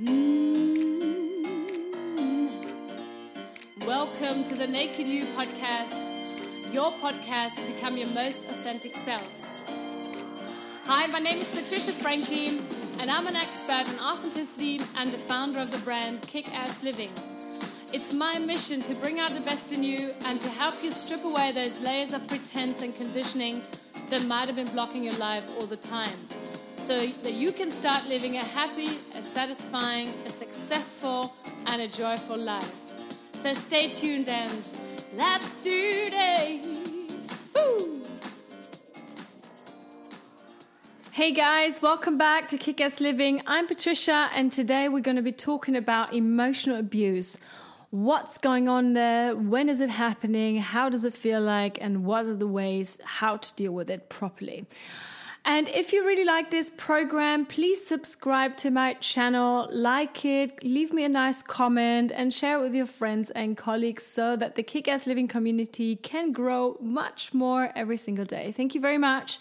Mm. Welcome to the Naked You podcast, your podcast to become your most authentic self. Hi, my name is Patricia Franklin, and I'm an expert in authenticity and the founder of the brand Kick Ass Living. It's my mission to bring out the best in you and to help you strip away those layers of pretense and conditioning that might have been blocking your life all the time so that you can start living a happy, satisfying, a successful, and a joyful life. So stay tuned and let's do this! Woo! Hey guys, welcome back to Kick Ass Living. I'm Patricia, and today we're going to be talking about emotional abuse. What's going on there? When is it happening? How does it feel like? And what are the ways how to deal with it properly? And if you really like this program, please subscribe to my channel, like it, leave me a nice comment, and share it with your friends and colleagues so that the Kick Ass Living community can grow much more every single day. Thank you very much.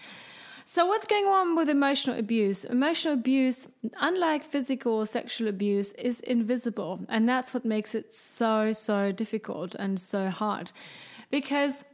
So, what's going on with emotional abuse? Emotional abuse, unlike physical or sexual abuse, is invisible. And that's what makes it so, so difficult and so hard. Because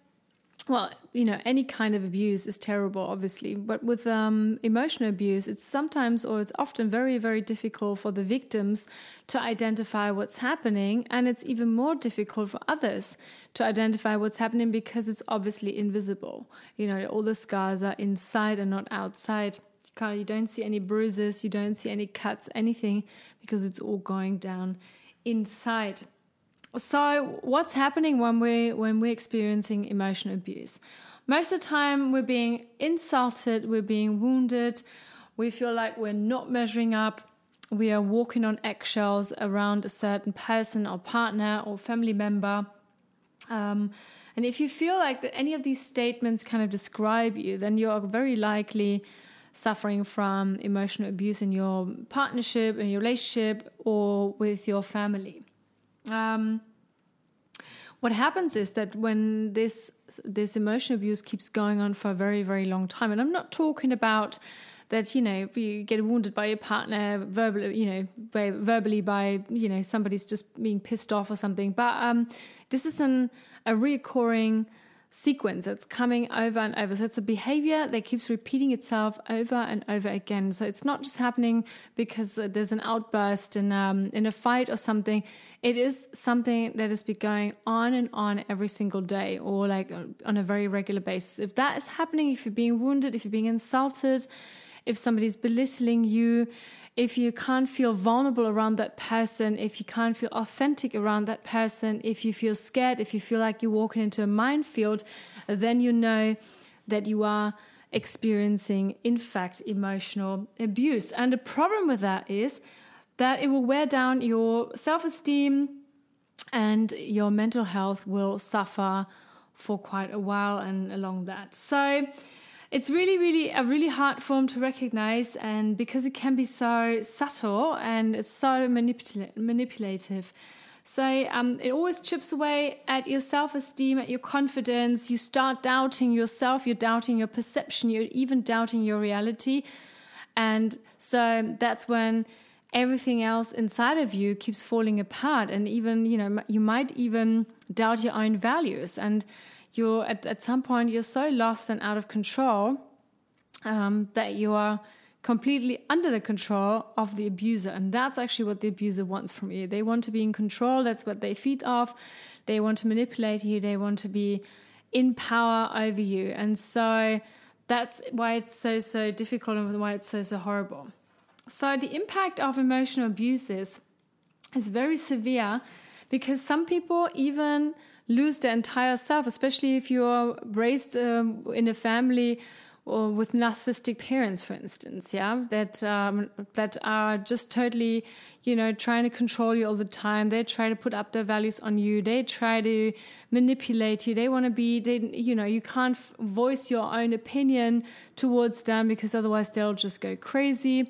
well, you know, any kind of abuse is terrible, obviously, but with um, emotional abuse, it's sometimes or it's often very, very difficult for the victims to identify what's happening, and it's even more difficult for others to identify what's happening because it's obviously invisible. You know, all the scars are inside and not outside. You, can't, you don't see any bruises, you don't see any cuts, anything, because it's all going down inside. So, what's happening when we when we're experiencing emotional abuse? Most of the time, we're being insulted, we're being wounded, we feel like we're not measuring up, we are walking on eggshells around a certain person or partner or family member. Um, and if you feel like that any of these statements kind of describe you, then you are very likely suffering from emotional abuse in your partnership, in your relationship, or with your family. Um, what happens is that when this this emotional abuse keeps going on for a very very long time, and I'm not talking about that you know you get wounded by your partner verbally you know verbally by you know somebody's just being pissed off or something but um, this is an a reoccurring sequence that's coming over and over. So it's a behavior that keeps repeating itself over and over again. So it's not just happening because uh, there's an outburst in um, in a fight or something. It is something that has been going on and on every single day or like uh, on a very regular basis. If that is happening, if you're being wounded, if you're being insulted, if somebody's belittling you, if you can't feel vulnerable around that person, if you can't feel authentic around that person, if you feel scared, if you feel like you're walking into a minefield, then you know that you are experiencing, in fact, emotional abuse. And the problem with that is that it will wear down your self esteem and your mental health will suffer for quite a while and along that. So, it's really, really a really hard form to recognize, and because it can be so subtle and it's so manipula- manipulative. So um, it always chips away at your self esteem, at your confidence. You start doubting yourself, you're doubting your perception, you're even doubting your reality. And so that's when everything else inside of you keeps falling apart. And even, you know, you might even doubt your own values. And you're at, at some point you're so lost and out of control um, that you are completely under the control of the abuser. And that's actually what the abuser wants from you. They want to be in control. That's what they feed off. They want to manipulate you. They want to be in power over you. And so that's why it's so so difficult and why it's so so horrible. So the impact of emotional abuse is, is very severe because some people even lose their entire self, especially if you're raised um, in a family or with narcissistic parents, for instance, yeah, that um, that are just totally, you know, trying to control you all the time. They try to put up their values on you. They try to manipulate you. They want to be, they, you know, you can't voice your own opinion towards them because otherwise they'll just go crazy.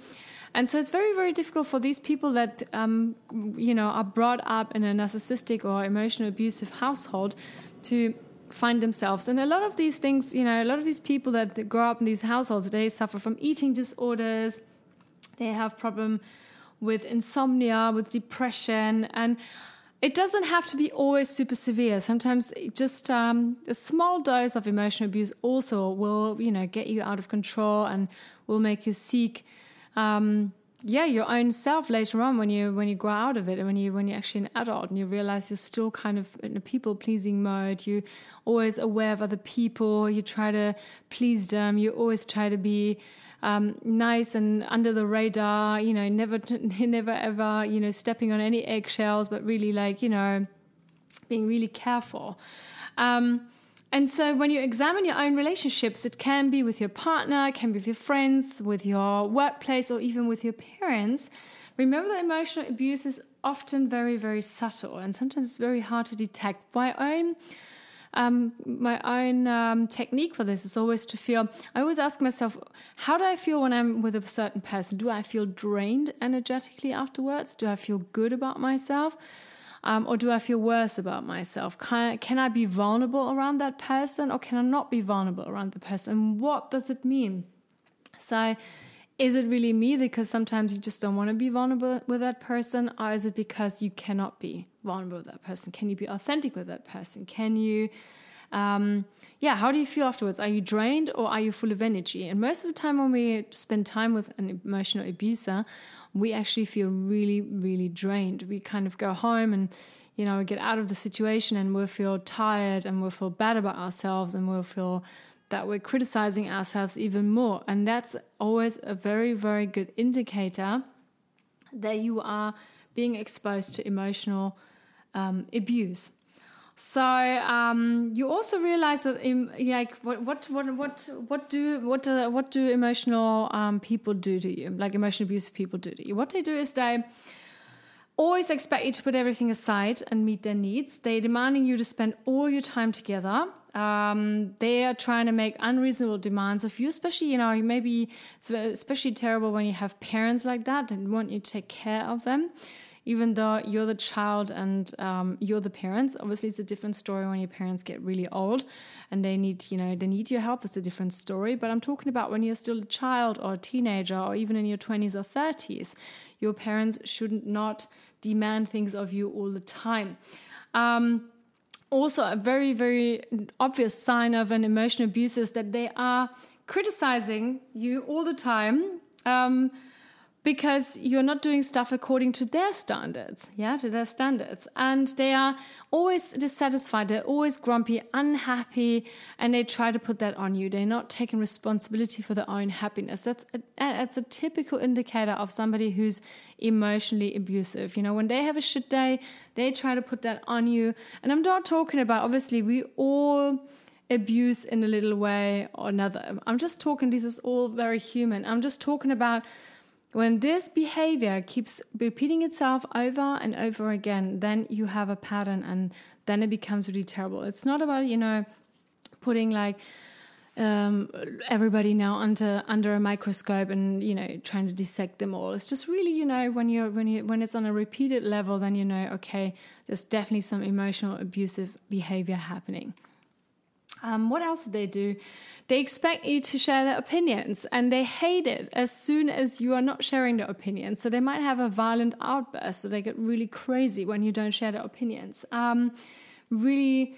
And so it's very, very difficult for these people that, um, you know, are brought up in a narcissistic or emotional abusive household to find themselves. And a lot of these things, you know, a lot of these people that grow up in these households, they suffer from eating disorders. They have problem with insomnia, with depression, and it doesn't have to be always super severe. Sometimes just um, a small dose of emotional abuse also will, you know, get you out of control and will make you seek, um, yeah, your own self later on when you when you grow out of it and when you when you're actually an adult and you realize you're still kind of in a people pleasing mode. you're always aware of other people. You try to please them. You always try to be um, nice and under the radar, you know, never, never ever, you know, stepping on any eggshells, but really like, you know, being really careful. Um, and so when you examine your own relationships, it can be with your partner, it can be with your friends, with your workplace, or even with your parents. Remember that emotional abuse is often very, very subtle and sometimes it's very hard to detect. My own um, my own um, technique for this is always to feel. I always ask myself, how do I feel when I'm with a certain person? Do I feel drained energetically afterwards? Do I feel good about myself? Um, or do I feel worse about myself? Can can I be vulnerable around that person or can I not be vulnerable around the person? What does it mean? So, is it really me because sometimes you just don't want to be vulnerable with that person or is it because you cannot be vulnerable with that person can you be authentic with that person can you um, yeah how do you feel afterwards are you drained or are you full of energy and most of the time when we spend time with an emotional abuser we actually feel really really drained we kind of go home and you know we get out of the situation and we'll feel tired and we'll feel bad about ourselves and we'll feel that we're criticizing ourselves even more. And that's always a very, very good indicator that you are being exposed to emotional um, abuse. So um, you also realize that, in, like, what, what, what, what, do, what, do, what do emotional um, people do to you? Like, emotional abusive people do to you. What they do is they always expect you to put everything aside and meet their needs. They're demanding you to spend all your time together um, they are trying to make unreasonable demands of you, especially, you know, maybe especially terrible when you have parents like that and want you to take care of them, even though you're the child and um, you're the parents. Obviously, it's a different story when your parents get really old and they need, you know, they need your help. It's a different story. But I'm talking about when you're still a child or a teenager or even in your 20s or 30s. Your parents should not demand things of you all the time. Um, also a very, very obvious sign of an emotional abuse is that they are criticizing you all the time. Um, because you're not doing stuff according to their standards, yeah, to their standards. And they are always dissatisfied, they're always grumpy, unhappy, and they try to put that on you. They're not taking responsibility for their own happiness. That's a, that's a typical indicator of somebody who's emotionally abusive. You know, when they have a shit day, they try to put that on you. And I'm not talking about, obviously, we all abuse in a little way or another. I'm just talking, this is all very human. I'm just talking about when this behavior keeps repeating itself over and over again, then you have a pattern and then it becomes really terrible. It's not about, you know, putting like um, everybody now under under a microscope and you know trying to dissect them all. It's just really you know when you're when you when it's on a repeated level, then you know okay, there's definitely some emotional abusive behavior happening. Um, what else do they do? They expect you to share their opinions and they hate it as soon as you are not sharing their opinions. So they might have a violent outburst, so they get really crazy when you don't share their opinions. Um, really,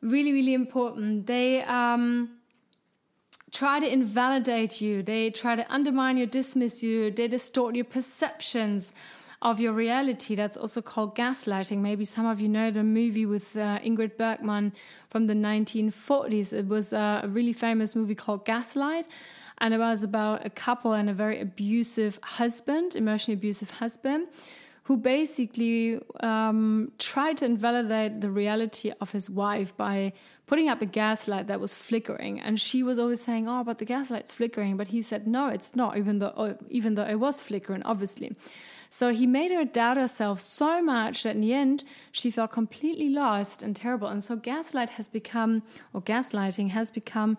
really, really important. They um, try to invalidate you, they try to undermine you, dismiss you, they distort your perceptions of your reality. That's also called gaslighting. Maybe some of you know the movie with uh, Ingrid Bergman from the 1940s. It was a really famous movie called Gaslight. And it was about a couple and a very abusive husband, emotionally abusive husband, who basically um, tried to invalidate the reality of his wife by putting up a gaslight that was flickering. And she was always saying, "Oh, but the gaslight's flickering." But he said, "No, it's not," even though even though it was flickering, obviously. So he made her doubt herself so much that in the end, she felt completely lost and terrible. And so gaslight has become, or gaslighting has become,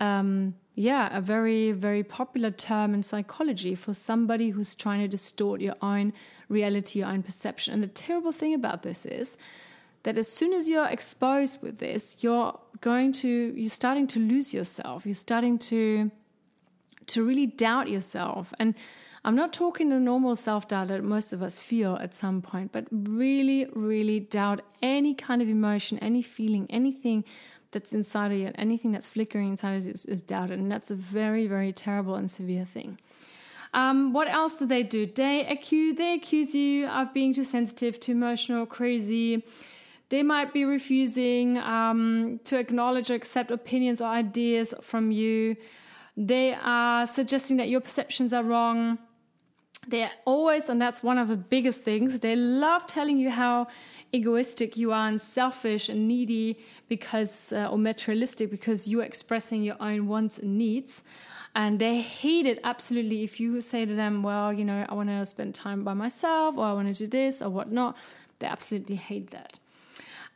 um, yeah, a very, very popular term in psychology for somebody who's trying to distort your own reality, your own perception. And the terrible thing about this is that as soon as you're exposed with this, you're going to, you're starting to lose yourself. You're starting to, to really doubt yourself. And I'm not talking the normal self doubt that most of us feel at some point, but really, really doubt any kind of emotion, any feeling, anything that's inside of you, anything that's flickering inside of you is, is doubted. And that's a very, very terrible and severe thing. Um, what else do they do? They accuse they accuse you of being too sensitive, too emotional, crazy. They might be refusing um, to acknowledge or accept opinions or ideas from you. They are suggesting that your perceptions are wrong. They're always, and that's one of the biggest things, they love telling you how egoistic you are and selfish and needy because, uh, or materialistic because you're expressing your own wants and needs. And they hate it absolutely if you say to them, well, you know, I want to spend time by myself or I want to do this or whatnot. They absolutely hate that.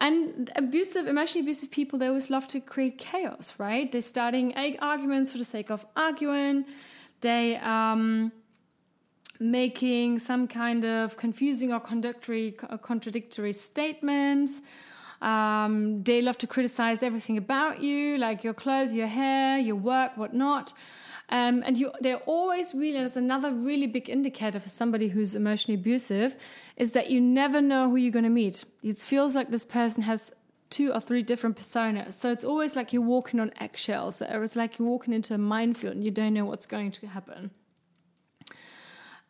And abusive, emotionally abusive people, they always love to create chaos, right? They're starting arguments for the sake of arguing. They um, making some kind of confusing or contradictory, contradictory statements. Um, they love to criticize everything about you, like your clothes, your hair, your work, whatnot. Um, and you, they're always really, that's another really big indicator for somebody who's emotionally abusive, is that you never know who you're going to meet. It feels like this person has two or three different personas. So it's always like you're walking on eggshells. Or it's like you're walking into a minefield and you don't know what's going to happen.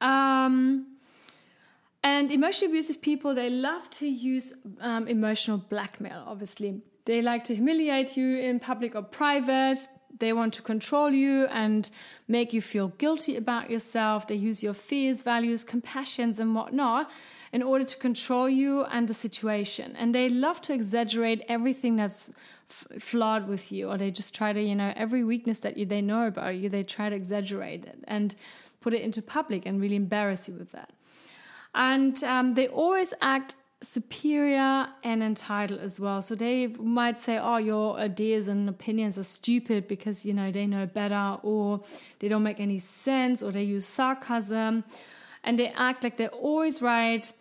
Um, and emotionally abusive people, they love to use um, emotional blackmail, obviously. They like to humiliate you in public or private. They want to control you and make you feel guilty about yourself. They use your fears, values, compassions, and whatnot in order to control you and the situation. And they love to exaggerate everything that's f- flawed with you, or they just try to, you know, every weakness that you, they know about you, they try to exaggerate it and put it into public and really embarrass you with that. And um, they always act superior and entitled as well. So they might say, oh, your ideas and opinions are stupid because, you know, they know better or they don't make any sense or they use sarcasm and they act like they're always right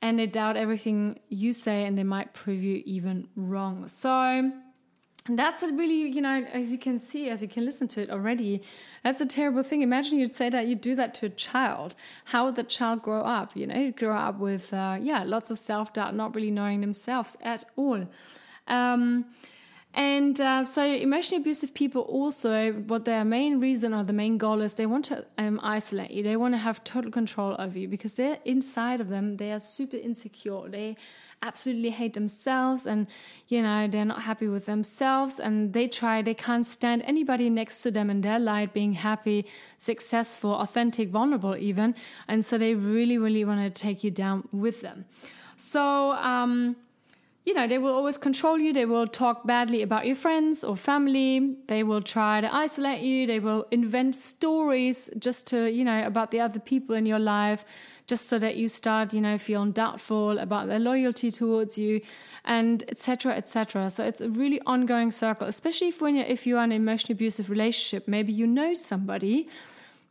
and they doubt everything you say and they might prove you even wrong. So and that's a really, you know, as you can see, as you can listen to it already, that's a terrible thing. Imagine you'd say that you do that to a child. How would the child grow up? You know, grow up with, uh, yeah, lots of self doubt, not really knowing themselves at all. Um, and uh, so, emotionally abusive people also, what their main reason or the main goal is, they want to um, isolate you. They want to have total control over you because they're inside of them. They are super insecure. They absolutely hate themselves and you know they're not happy with themselves and they try they can't stand anybody next to them in their light being happy successful authentic vulnerable even and so they really really want to take you down with them so um you know, they will always control you. They will talk badly about your friends or family. They will try to isolate you. They will invent stories just to, you know, about the other people in your life just so that you start, you know, feeling doubtful about their loyalty towards you and etc. etc. So it's a really ongoing circle, especially if when you're, if you're in an emotionally abusive relationship, maybe you know somebody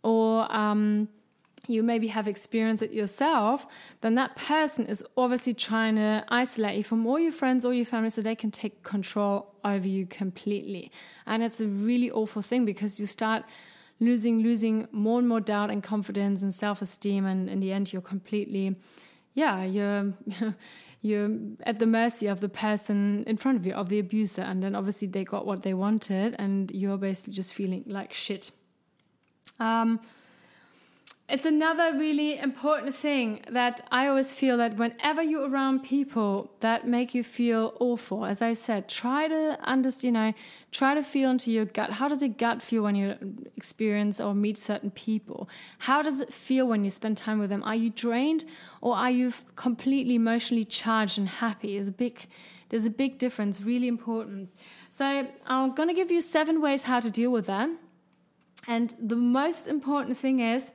or um, you maybe have experienced it yourself, then that person is obviously trying to isolate you from all your friends or your family so they can take control over you completely. And it's a really awful thing because you start losing losing more and more doubt and confidence and self-esteem and in the end you're completely yeah you're you're at the mercy of the person in front of you of the abuser and then obviously they got what they wanted and you're basically just feeling like shit um, it's another really important thing that I always feel that whenever you're around people that make you feel awful, as I said, try to understand, you know, try to feel into your gut. How does your gut feel when you experience or meet certain people? How does it feel when you spend time with them? Are you drained or are you completely emotionally charged and happy? There's a big, there's a big difference, really important. So I'm going to give you seven ways how to deal with that. And the most important thing is,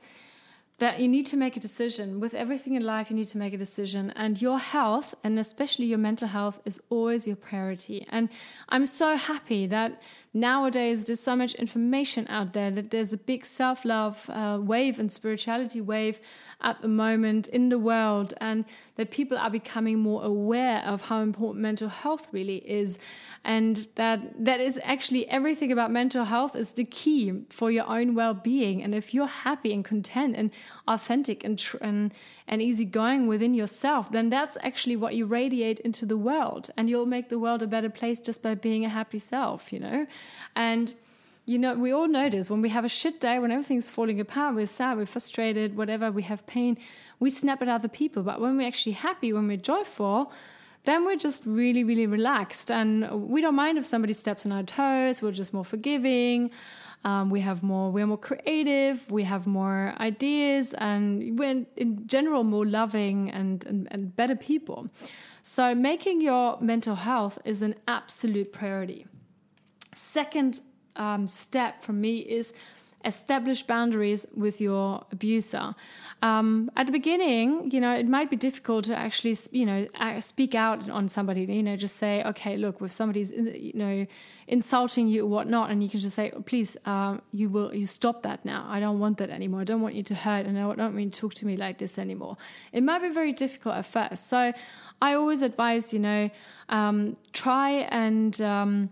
that you need to make a decision. With everything in life, you need to make a decision. And your health, and especially your mental health, is always your priority. And I'm so happy that nowadays there's so much information out there that there's a big self-love uh, wave and spirituality wave at the moment in the world and that people are becoming more aware of how important mental health really is and that that is actually everything about mental health is the key for your own well-being and if you're happy and content and authentic and tr- and, and easygoing within yourself then that's actually what you radiate into the world and you'll make the world a better place just by being a happy self you know and you know, we all notice when we have a shit day, when everything's falling apart, we're sad, we're frustrated, whatever, we have pain, we snap at other people. But when we're actually happy, when we're joyful, then we're just really, really relaxed. And we don't mind if somebody steps on our toes, we're just more forgiving. Um, we have more, we're more creative, we have more ideas, and we're in general more loving and, and, and better people. So, making your mental health is an absolute priority. Second um, step for me is establish boundaries with your abuser. Um, at the beginning, you know, it might be difficult to actually, you know, speak out on somebody. You know, just say, okay, look, if somebody's, you know, insulting you or whatnot, and you can just say, oh, please, um, you will, you stop that now. I don't want that anymore. I don't want you to hurt, and I don't you to talk to me like this anymore. It might be very difficult at first, so I always advise, you know, um, try and um,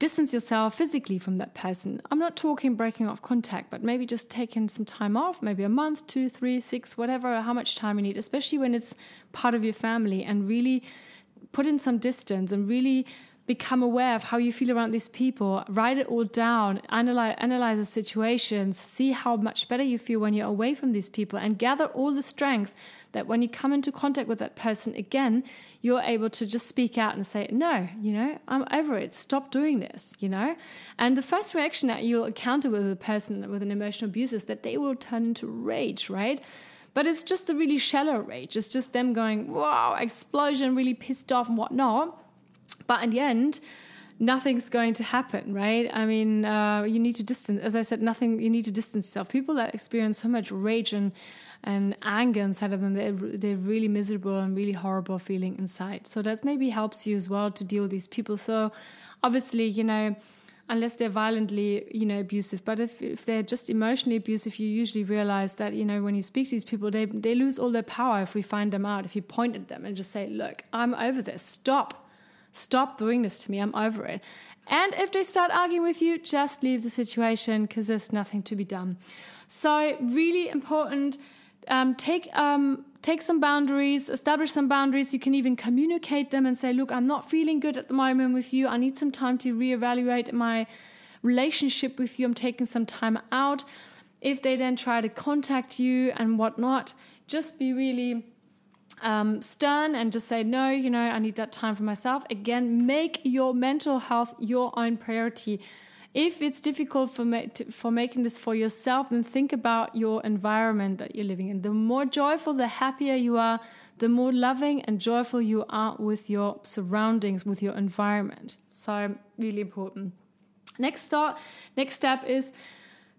distance yourself physically from that person. I'm not talking breaking off contact, but maybe just taking some time off, maybe a month, two, three, six, whatever, how much time you need, especially when it's part of your family, and really put in some distance and really become aware of how you feel around these people write it all down analyze analyze the situations see how much better you feel when you're away from these people and gather all the strength that when you come into contact with that person again you're able to just speak out and say no you know i'm over it stop doing this you know and the first reaction that you'll encounter with a person with an emotional abuse is that they will turn into rage right but it's just a really shallow rage. It's just them going, wow, explosion, really pissed off and whatnot. But in the end, nothing's going to happen, right? I mean, uh, you need to distance, as I said, nothing, you need to distance yourself. People that experience so much rage and, and anger inside of them, they're, they're really miserable and really horrible feeling inside. So that maybe helps you as well to deal with these people. So obviously, you know, unless they're violently, you know, abusive. But if, if they're just emotionally abusive, you usually realize that, you know, when you speak to these people, they, they lose all their power if we find them out. If you point at them and just say, look, I'm over this, stop Stop doing this to me. I'm over it. And if they start arguing with you, just leave the situation because there's nothing to be done. So, really important. Um, take um, take some boundaries, establish some boundaries. You can even communicate them and say, "Look, I'm not feeling good at the moment with you. I need some time to reevaluate my relationship with you. I'm taking some time out." If they then try to contact you and whatnot, just be really um, stern and just say, no, you know, I need that time for myself. Again, make your mental health your own priority. If it's difficult for, ma- for making this for yourself, then think about your environment that you're living in. The more joyful, the happier you are, the more loving and joyful you are with your surroundings, with your environment. So, really important. Next thought, next step is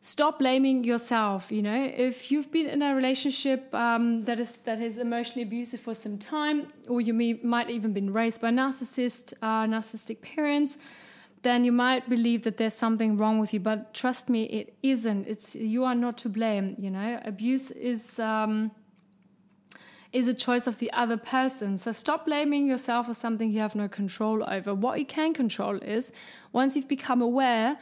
stop blaming yourself you know if you've been in a relationship um, that is that is emotionally abusive for some time or you may, might even been raised by narcissist uh, narcissistic parents then you might believe that there's something wrong with you but trust me it isn't it's you are not to blame you know abuse is um, is a choice of the other person. So stop blaming yourself for something you have no control over. What you can control is once you've become aware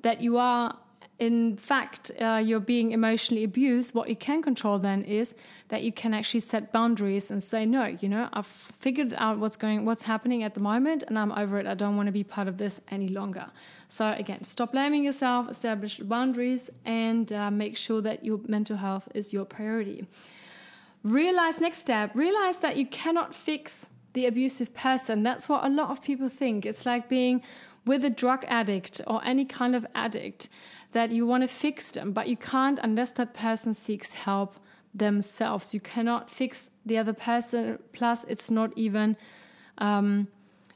that you are in fact uh, you're being emotionally abused, what you can control then is that you can actually set boundaries and say, no, you know, I've figured out what's going, what's happening at the moment, and I'm over it. I don't want to be part of this any longer. So again, stop blaming yourself, establish boundaries, and uh, make sure that your mental health is your priority. Realize next step. Realize that you cannot fix the abusive person. That's what a lot of people think. It's like being with a drug addict or any kind of addict that you want to fix them, but you can't unless that person seeks help themselves. You cannot fix the other person. Plus, it's not even um,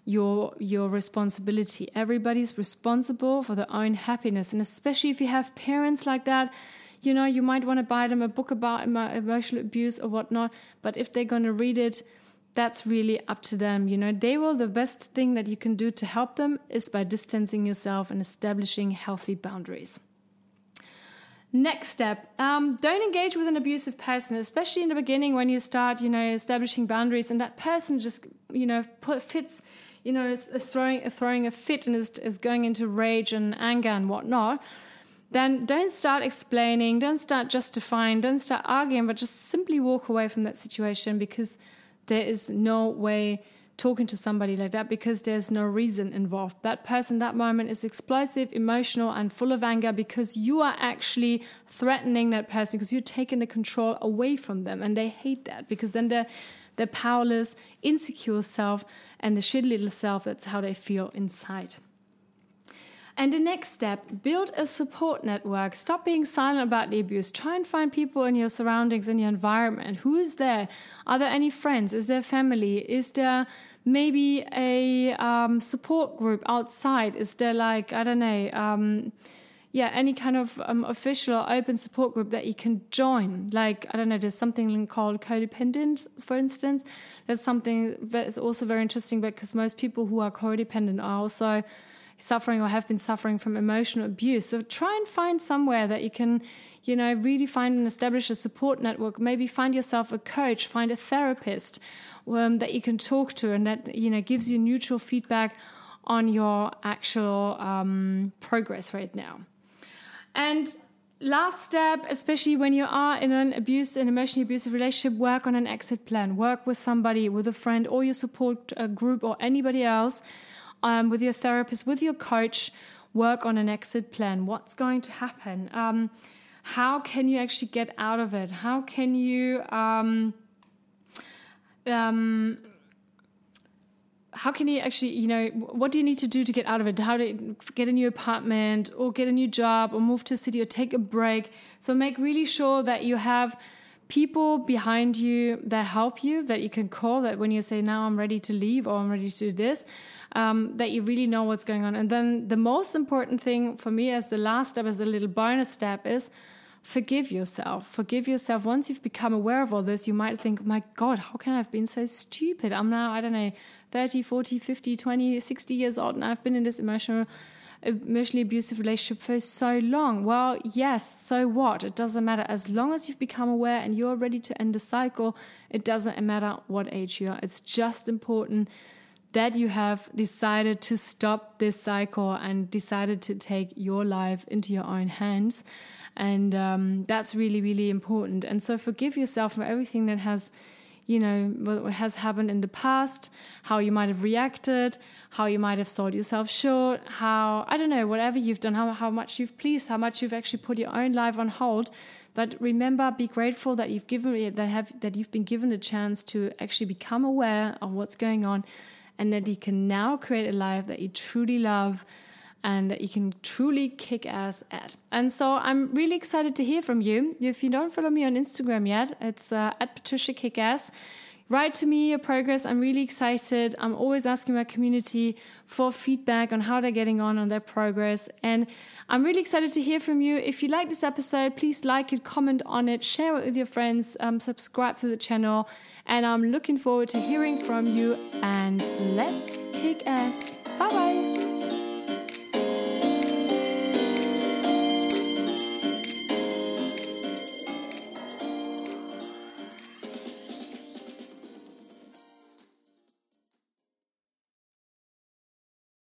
your your responsibility. Everybody's responsible for their own happiness, and especially if you have parents like that. You know, you might want to buy them a book about emotional abuse or whatnot, but if they're going to read it that's really up to them. You know, they will, the best thing that you can do to help them is by distancing yourself and establishing healthy boundaries. Next step, um, don't engage with an abusive person, especially in the beginning when you start, you know, establishing boundaries and that person just, you know, put, fits, you know, is, is throwing, throwing a fit and is, is going into rage and anger and whatnot then don't start explaining, don't start justifying, don't start arguing, but just simply walk away from that situation because there is no way talking to somebody like that because there's no reason involved. That person, that moment is explosive, emotional, and full of anger because you are actually threatening that person because you're taking the control away from them. And they hate that because then they're, they're powerless, insecure self, and the shitty little self. That's how they feel inside. And the next step, build a support network. Stop being silent about the abuse. Try and find people in your surroundings, in your environment. Who is there? Are there any friends? Is there family? Is there maybe a um, support group outside? Is there like, I don't know, um, yeah, any kind of um, official or open support group that you can join. Like, I don't know, there's something called codependent, for instance. There's something that is also very interesting because most people who are codependent are also suffering or have been suffering from emotional abuse. So try and find somewhere that you can, you know, really find and establish a support network. Maybe find yourself a coach, find a therapist um, that you can talk to and that, you know, gives you neutral feedback on your actual um, progress right now. And last step, especially when you are in an abuse, an emotionally abusive relationship, work on an exit plan. Work with somebody, with a friend, or your support uh, group, or anybody else um, with your therapist, with your coach, work on an exit plan. What's going to happen? Um, how can you actually get out of it? How can you um, um, how can you actually, you know, what do you need to do to get out of it? How to get a new apartment or get a new job or move to a city or take a break? So make really sure that you have people behind you that help you that you can call that when you say now i'm ready to leave or i'm ready to do this um, that you really know what's going on. And then the most important thing for me as the last step as a little bonus step is forgive yourself. Forgive yourself. Once you've become aware of all this you might think my god how can i have been so stupid? I'm now i don't know 30 40 50 20 60 years old and i've been in this emotional emotionally abusive relationship for so long. Well, yes, so what? It doesn't matter. As long as you've become aware and you're ready to end the cycle, it doesn't matter what age you are. It's just important that you have decided to stop this cycle and decided to take your life into your own hands. And um, that's really, really important. And so forgive yourself for everything that has you know, what has happened in the past, how you might have reacted, how you might have sold yourself short, how, I don't know, whatever you've done, how, how much you've pleased, how much you've actually put your own life on hold. But remember, be grateful that you've given, that have, that you've been given a chance to actually become aware of what's going on and that you can now create a life that you truly love and you can truly kick ass at. And so I'm really excited to hear from you. If you don't follow me on Instagram yet, it's uh, at Patricia Kickass. Write to me your progress. I'm really excited. I'm always asking my community for feedback on how they're getting on on their progress. And I'm really excited to hear from you. If you like this episode, please like it, comment on it, share it with your friends, um, subscribe to the channel. And I'm looking forward to hearing from you. And let's kick ass. Bye bye.